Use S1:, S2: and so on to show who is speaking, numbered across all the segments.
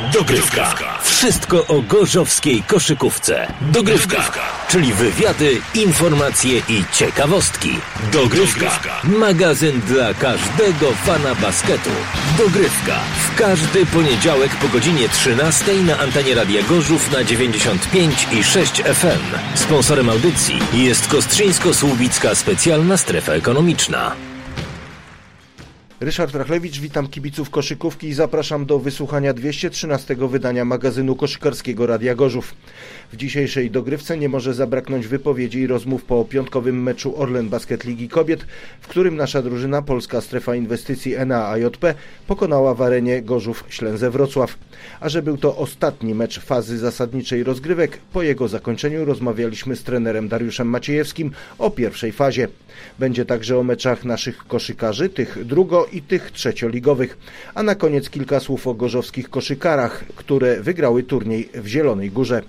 S1: Dogrywka. Wszystko o gorzowskiej koszykówce. Dogrywka. Czyli wywiady, informacje i ciekawostki. Dogrywka. Magazyn dla każdego fana basketu. Dogrywka. W każdy poniedziałek po godzinie 13 na antenie Radia Gorzów na 95 i 6 FM. Sponsorem audycji jest Kostrzyńsko-Słubicka Specjalna Strefa Ekonomiczna.
S2: Ryszard Rachlewicz, witam kibiców koszykówki i zapraszam do wysłuchania 213 wydania magazynu koszykarskiego Radia Gorzów. W dzisiejszej dogrywce nie może zabraknąć wypowiedzi i rozmów po piątkowym meczu Orlen Basket Ligi Kobiet, w którym nasza drużyna Polska Strefa Inwestycji NAAJP pokonała w arenie Gorzów Ślęzę Wrocław. A że był to ostatni mecz fazy zasadniczej rozgrywek, po jego zakończeniu rozmawialiśmy z trenerem Dariuszem Maciejewskim o pierwszej fazie. Będzie także o meczach naszych koszykarzy, tych drugo i tych trzecioligowych. A na koniec kilka słów o gorzowskich koszykarach, które wygrały turniej w Zielonej Górze.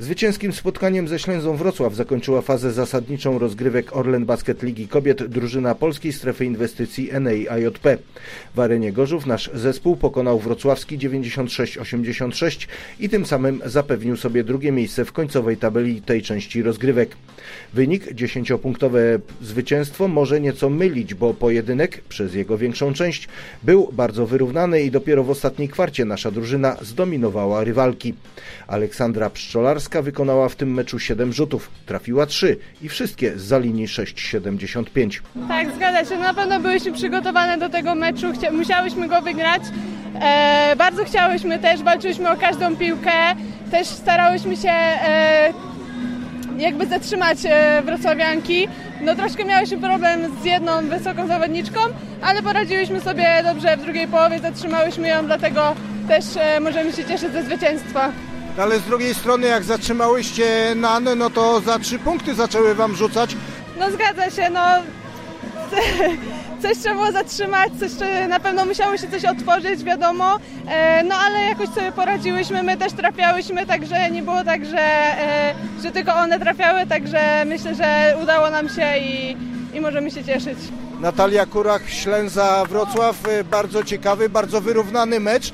S2: Zwycięskim spotkaniem ze Ślęzą Wrocław zakończyła fazę zasadniczą rozgrywek Orlen Basket Ligi Kobiet drużyna Polskiej Strefy Inwestycji NEIJP. W arenie Gorzów nasz zespół pokonał wrocławski 96-86 i tym samym zapewnił sobie drugie miejsce w końcowej tabeli tej części rozgrywek. Wynik 10-punktowe zwycięstwo może nieco mylić, bo pojedynek przez jego większą część był bardzo wyrównany i dopiero w ostatniej kwarcie nasza drużyna zdominowała rywalki. Aleksandra Pszczolarska wykonała w tym meczu 7 rzutów, trafiła 3 i wszystkie za linii 6,75.
S3: Tak, zgadza się. Na pewno byłyśmy przygotowane do tego meczu, musiałyśmy go wygrać. E, bardzo chciałyśmy też, walczyłyśmy o każdą piłkę, też starałyśmy się e, jakby zatrzymać e, wrocławianki. No troszkę miałyśmy problem z jedną wysoką zawodniczką, ale poradziłyśmy sobie dobrze w drugiej połowie, zatrzymałyśmy ją, dlatego też e, możemy się cieszyć ze zwycięstwa.
S4: Ale z drugiej strony, jak zatrzymałyście Nanę, no to za trzy punkty zaczęły wam rzucać.
S3: No zgadza się, no coś trzeba było zatrzymać, coś na pewno musiało się coś otworzyć, wiadomo, e, no ale jakoś sobie poradziłyśmy, my też trafiałyśmy, także nie było tak, że, e, że tylko one trafiały, także myślę, że udało nam się i, i możemy się cieszyć.
S4: Natalia Kurach, Ślęza Wrocław, e, bardzo ciekawy, bardzo wyrównany mecz.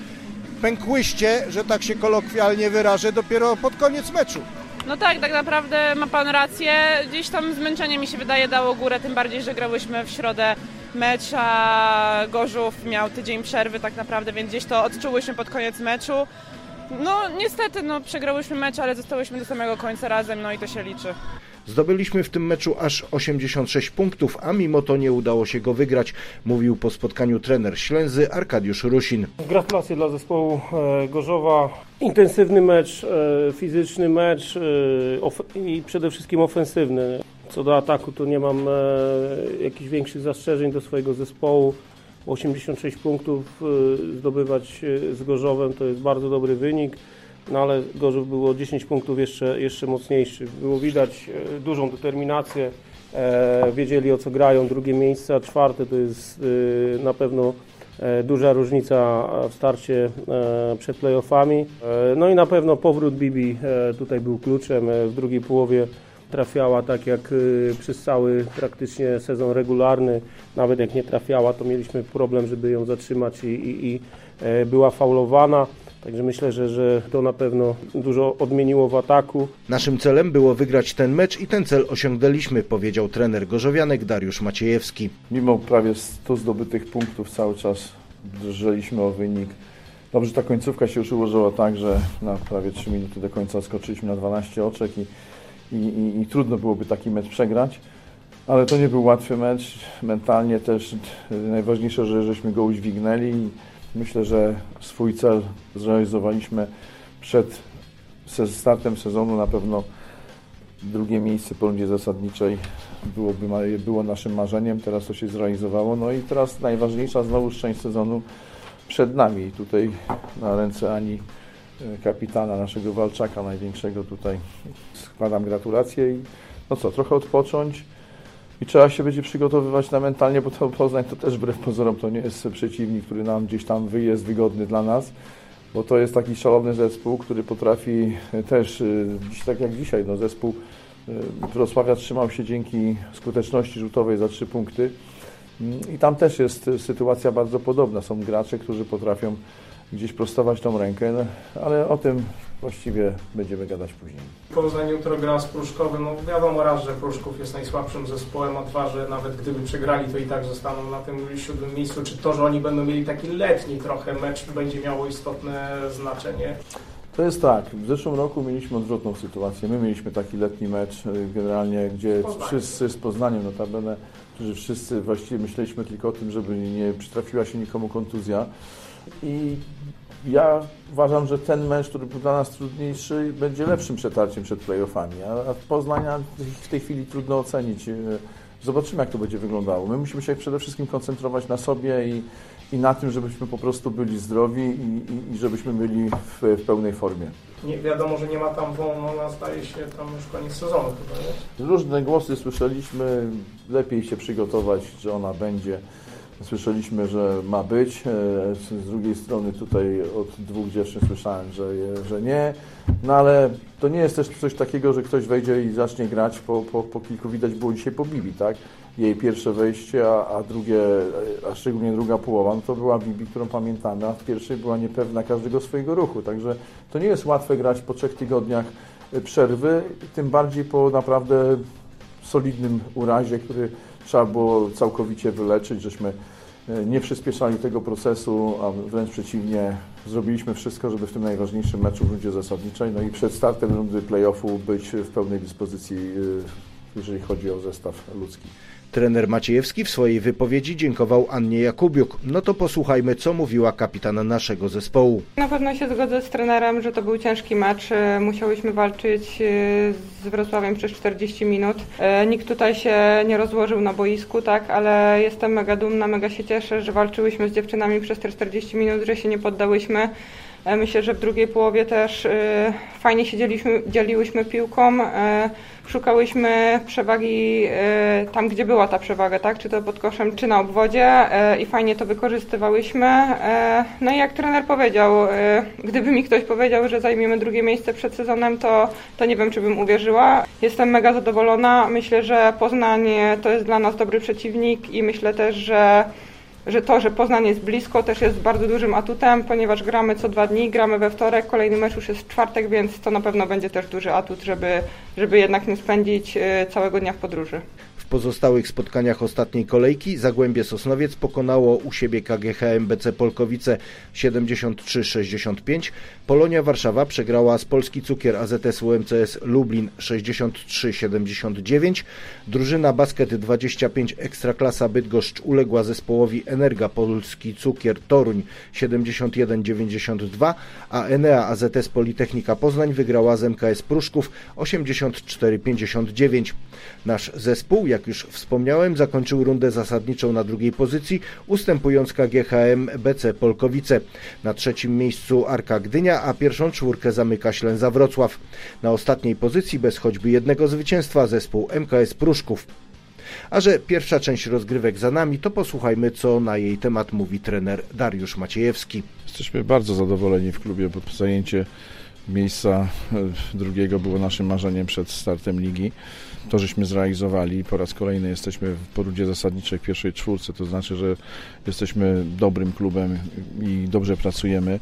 S4: Pękłyście, że tak się kolokwialnie wyrażę, dopiero pod koniec meczu.
S5: No tak, tak naprawdę ma Pan rację. Gdzieś tam zmęczenie mi się wydaje dało górę, tym bardziej, że grałyśmy w środę mecz, a Gorzów miał tydzień przerwy tak naprawdę, więc gdzieś to odczułyśmy pod koniec meczu. No niestety, no przegrałyśmy mecz, ale zostałyśmy do samego końca razem, no i to się liczy.
S2: Zdobyliśmy w tym meczu aż 86 punktów, a mimo to nie udało się go wygrać, mówił po spotkaniu trener Ślęzy Arkadiusz Rusin.
S6: Gratulacje dla zespołu e, Gorzowa. Intensywny mecz, e, fizyczny mecz e, i przede wszystkim ofensywny. Co do ataku to nie mam jakichś większych zastrzeżeń do swojego zespołu. 86 punktów zdobywać z Gorzowem to jest bardzo dobry wynik no ale Gorzów było 10 punktów jeszcze, jeszcze mocniejszy. Było widać e, dużą determinację, e, wiedzieli o co grają, drugie miejsce, a czwarte to jest e, na pewno duża różnica w starcie przed playoffami. No i na pewno powrót Bibi tutaj był kluczem. W drugiej połowie trafiała tak jak przez cały praktycznie sezon regularny. Nawet jak nie trafiała, to mieliśmy problem, żeby ją zatrzymać i, i, i była faulowana. Także myślę, że, że to na pewno dużo odmieniło w ataku.
S2: Naszym celem było wygrać ten mecz i ten cel osiągnęliśmy, powiedział trener Gorzowianek Dariusz Maciejewski.
S7: Mimo prawie 100 zdobytych punktów cały czas drżeliśmy o wynik. Dobrze, ta końcówka się już ułożyła tak, że na prawie 3 minuty do końca skoczyliśmy na 12 oczek i, i, i, i trudno byłoby taki mecz przegrać. Ale to nie był łatwy mecz. Mentalnie też najważniejsze, że żeśmy go udźwignęli Myślę, że swój cel zrealizowaliśmy przed startem sezonu. Na pewno drugie miejsce po rundzie zasadniczej byłoby, było naszym marzeniem. Teraz to się zrealizowało. No i teraz najważniejsza znowu część sezonu przed nami. Tutaj na ręce Ani e, kapitana naszego walczaka największego tutaj składam gratulacje i no co, trochę odpocząć i trzeba się będzie przygotowywać na mentalnie, bo to Poznań to też wbrew pozorom to nie jest przeciwnik, który nam gdzieś tam jest wygodny dla nas, bo to jest taki szalony zespół, który potrafi też, y, tak jak dzisiaj, no zespół y, Wrocławia trzymał się dzięki skuteczności rzutowej za trzy punkty. I tam też jest sytuacja bardzo podobna. Są gracze, którzy potrafią gdzieś prostować tą rękę, no, ale o tym właściwie będziemy gadać później.
S8: Poznań jutro gra z Pruszkowym. No wiadomo raz, że Pruszków jest najsłabszym zespołem, a dwa, że nawet gdyby przegrali, to i tak zostaną na tym siódmym miejscu. Czy to, że oni będą mieli taki letni trochę mecz, będzie miało istotne znaczenie?
S7: To jest tak, w zeszłym roku mieliśmy odwrotną sytuację. My mieliśmy taki letni mecz y, generalnie, gdzie wszyscy z Poznaniem notabene, którzy wszyscy właściwie myśleliśmy tylko o tym, żeby nie przytrafiła się nikomu kontuzja. I ja uważam, że ten mecz, który był dla nas trudniejszy, będzie lepszym przetarciem przed playoffami, a, Poznania w tej chwili trudno ocenić. Zobaczymy, jak to będzie wyglądało. My musimy się przede wszystkim koncentrować na sobie i, i na tym, żebyśmy po prostu byli zdrowi i, i, i żebyśmy byli w, w, pełnej formie.
S8: Nie, wiadomo, że nie ma tam wolno, zdaje się tam już koniec sezonu chyba, nie?
S7: Różne głosy słyszeliśmy, lepiej się przygotować, że ona będzie. Słyszeliśmy, że ma być. E, z drugiej strony tutaj od dwóch dziewczyn słyszałem, że, że nie. No ale to nie jest też coś takiego, że ktoś wejdzie i zacznie grać po, po, po kilku, widać było dzisiaj po Bibi, tak? Jej pierwsze wejście, a, a drugie, a szczególnie druga połowa, no to była Bibi, którą pamiętamy, a w pierwszej była niepewna każdego swojego ruchu. Także to nie jest łatwe grać po trzech tygodniach przerwy, tym bardziej po naprawdę solidnym urazie, który trzeba było całkowicie wyleczyć, żeśmy e, nie przyspieszali tego procesu, a wręcz przeciwnie, zrobiliśmy wszystko, żeby w tym najważniejszym meczu w rundzie zasadniczej, no i przed startem rundy play-offu być w pełnej dyspozycji, e, jeżeli chodzi o zestaw ludzki.
S2: Trener Maciejewski w swojej wypowiedzi dziękował Annie Jakubiuk. No to posłuchajmy, co mówiła kapitana naszego zespołu.
S9: Na pewno się zgodzę z trenerem, że to był ciężki mecz. E, musiałyśmy walczyć e, z Wrocławiem przez 40 minut. E, nikt tutaj się nie rozłożył na boisku, tak, ale jestem mega dumna, mega się cieszę, że walczyłyśmy z dziewczynami przez te 40 minut, że się nie poddałyśmy. Myślę, że w drugiej połowie też fajnie się dzieliśmy, dzieliłyśmy piłką, szukałyśmy przewagi tam, gdzie była ta przewaga, tak? czy to pod koszem, czy na obwodzie i fajnie to wykorzystywałyśmy. No i jak trener powiedział, gdyby mi ktoś powiedział, że zajmiemy drugie miejsce przed sezonem, to, to nie wiem, czy bym uwierzyła. Jestem mega zadowolona. Myślę, że Poznań to jest dla nas dobry przeciwnik i myślę też, że że to, że Poznań jest blisko, też jest bardzo dużym atutem, ponieważ gramy co dwa dni, gramy we wtorek, kolejny mecz już jest w czwartek, więc to na pewno będzie też duży atut, żeby, żeby jednak nie spędzić y, całego dnia w podróży.
S2: W pozostałych spotkaniach ostatniej kolejki Zagłębie Sosnowiec pokonało u siebie KGHM BC Polkowice 73-65. Polonia Warszawa przegrała z Polski Cukier AZS UMCS Lublin 63-79. Drużyna Basket 25 Ekstraklasa Bydgoszcz uległa zespołowi Energa Polski Cukier Toruń 71-92, a Enea AZS Politechnika Poznań wygrała z MKS Pruszków 84-59. Nasz zespół, jak już wspomniałem, zakończył rundę zasadniczą na drugiej pozycji, ustępując KGHM BC Polkowice. Na trzecim miejscu Arka Gdynia, a pierwszą czwórkę zamyka Ślęza Wrocław. Na ostatniej pozycji bez choćby jednego zwycięstwa zespół MKS Pruszków. A że pierwsza część rozgrywek za nami, to posłuchajmy, co na jej temat mówi trener Dariusz Maciejewski.
S7: Jesteśmy bardzo zadowoleni w klubie, bo zajęcie miejsca e, drugiego było naszym marzeniem przed startem ligi. To żeśmy zrealizowali. Po raz kolejny jesteśmy w porudzie zasadniczej w pierwszej czwórce, to znaczy, że jesteśmy dobrym klubem i dobrze pracujemy.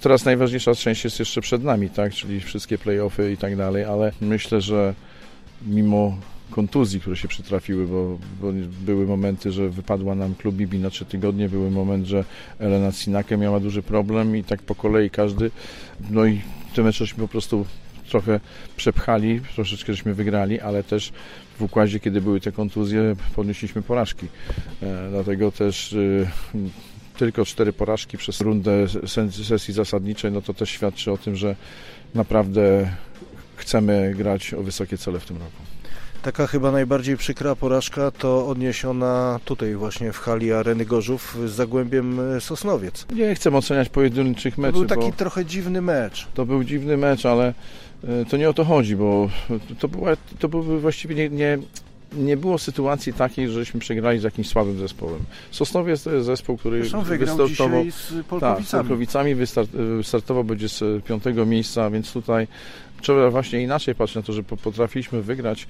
S7: Teraz najważniejsza część jest jeszcze przed nami, tak, czyli wszystkie playoffy i tak dalej, ale myślę, że mimo kontuzji, które się przytrafiły, bo, bo, były momenty, że wypadła nam klub Bibi na trzy tygodnie, były moment, że Elena Sinake miała duży problem i tak po kolei każdy, no i te mecze po prostu trochę przepchali, troszeczkę żeśmy wygrali, ale też w układzie, kiedy były te kontuzje, ponieśliśmy porażki. E, dlatego też e, tylko cztery porażki przez rundę sesji zasadniczej, no to też świadczy o tym, że naprawdę chcemy grać o wysokie cele w tym roku.
S2: Taka chyba najbardziej przykra porażka to odniesiona tutaj właśnie w hali Areny Gorzów z Zagłębiem Sosnowiec.
S7: Nie chcę oceniać pojedynczych meczów.
S2: To był taki trochę dziwny mecz.
S7: To był dziwny mecz, ale e, to nie o to chodzi, bo to, była, to były właściwie nie, nie nie było sytuacji takiej, żeśmy przegrali z jakimś słabym zespołem. Sosnowiec to jest zespół, który wystartował
S2: z
S7: tak, z
S2: Polkowicami.
S7: Polkowicami wystart, wystartował będzie z piątego miejsca, więc tutaj trzeba właśnie inaczej patrzeć na to, że po- potrafiliśmy wygrać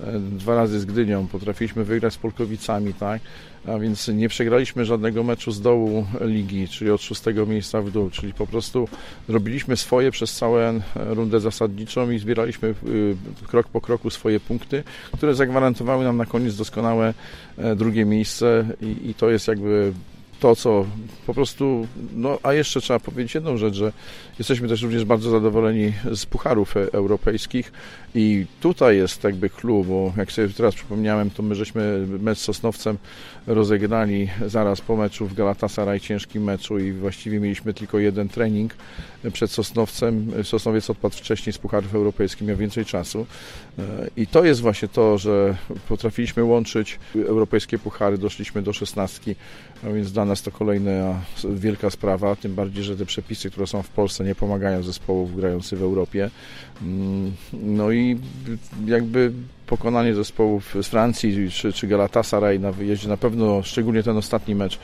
S7: e, dwa razy z Gdynią, potrafiliśmy wygrać z Polkowicami, tak? A więc nie przegraliśmy żadnego meczu z dołu ligi, czyli od szóstego miejsca w dół, czyli po prostu robiliśmy swoje przez całą rundę zasadniczą i zbieraliśmy y, krok po kroku swoje punkty, które zagwarantowały nam na koniec doskonałe e, drugie miejsce i, i to jest jakby to, co po prostu, no a jeszcze trzeba powiedzieć jedną rzecz, że jesteśmy też również bardzo zadowoleni z pucharów e, europejskich i tutaj jest jakby clue, bo jak sobie teraz przypomniałem, to my żeśmy mecz z Sosnowcem rozegrali zaraz po meczu w Galatasaray, ciężkim meczu i właściwie mieliśmy tylko jeden trening przed Sosnowcem. Sosnowiec odpadł wcześniej z pucharów europejskich, miał więcej czasu E, i to jest właśnie to, że potrafiliśmy łączyć europejskie puchary, doszliśmy do szesnastki, a więc dla nas to kolejna wielka sprawa, tym bardziej, że te przepisy, które są w Polsce nie pomagają zespołów grających w Europie. Mm, No i jakby pokonanie zespołów z Francji czy, czy Galatasaray na wyjeździe, na pewno szczególnie ten ostatni mecz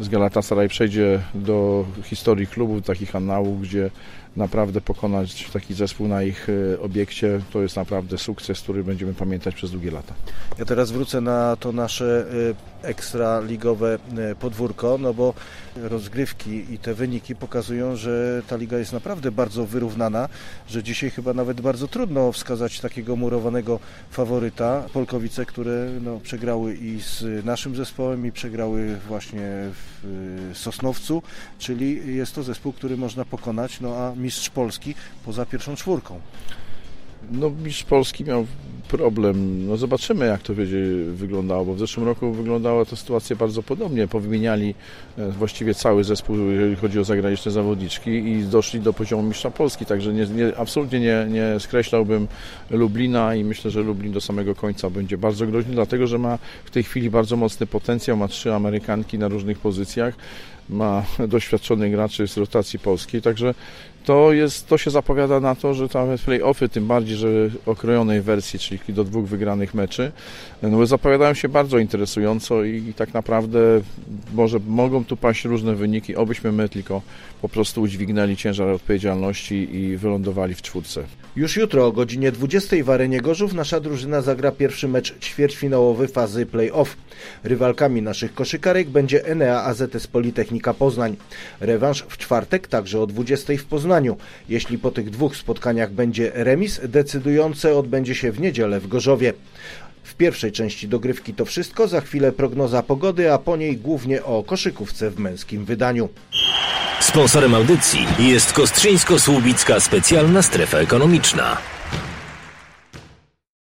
S7: z Galatasaray przejdzie do historii klubu, takich annałów, gdzie naprawdę pokonać taki zespół na ich e, obiekcie, to jest naprawdę sukces, który będziemy pamiętać przez długie lata.
S2: Ja teraz wrócę na to nasze y, ekstraligowe y, podwórko, no bo rozgrywki i te wyniki pokazują, że ta liga jest naprawdę bardzo wyrównana, że dzisiaj chyba nawet bardzo trudno wskazać takiego murowanego faworyta. Polkowice, które no, przegrały i z naszym zespołem i przegrały właśnie w y, Sosnowcu, czyli jest to zespół, który można pokonać, no a mistrz Polski poza pierwszą czwórką.
S7: No mistrz Polski miał problem. No zobaczymy jak to będzie wyglądało, bo w zeszłym roku wyglądała ta sytuacja bardzo podobnie. Powymieniali e, właściwie cały zespół, jeżeli chodzi o zagraniczne zawodniczki i doszli do poziomu mistrza Polski, także nie, nie, absolutnie nie, nie skreślałbym Lublina i myślę, że Lublin do samego końca będzie bardzo groźny, dlatego że ma w tej chwili bardzo mocny potencjał, ma trzy Amerykanki na różnych pozycjach, ma doświadczonych graczy z rotacji polskiej, także to, jest, to się zapowiada na to, że tam play-offy, tym bardziej, że okrojonej wersji, czyli do dwóch wygranych meczy, no, zapowiadają się bardzo interesująco i, i tak naprawdę może mogą tu paść różne wyniki, obyśmy my tylko po prostu udźwignęli ciężar odpowiedzialności i wylądowali w czwórce.
S2: Już jutro o godzinie 20 w Arenie Gorzów nasza drużyna zagra pierwszy mecz ćwierćfinałowy fazy play-off. Rywalkami naszych koszykarek będzie Enea AZS Politechnika Poznań. Rewanż w czwartek także o 20 w Poznaniu. Jeśli po tych dwóch spotkaniach będzie remis, decydujące odbędzie się w niedzielę w Gorzowie. W pierwszej części dogrywki to wszystko, za chwilę prognoza pogody, a po niej głównie o koszykówce w męskim wydaniu.
S1: Sponsorem audycji jest Kostrzyńsko-Słubicka Specjalna Strefa Ekonomiczna.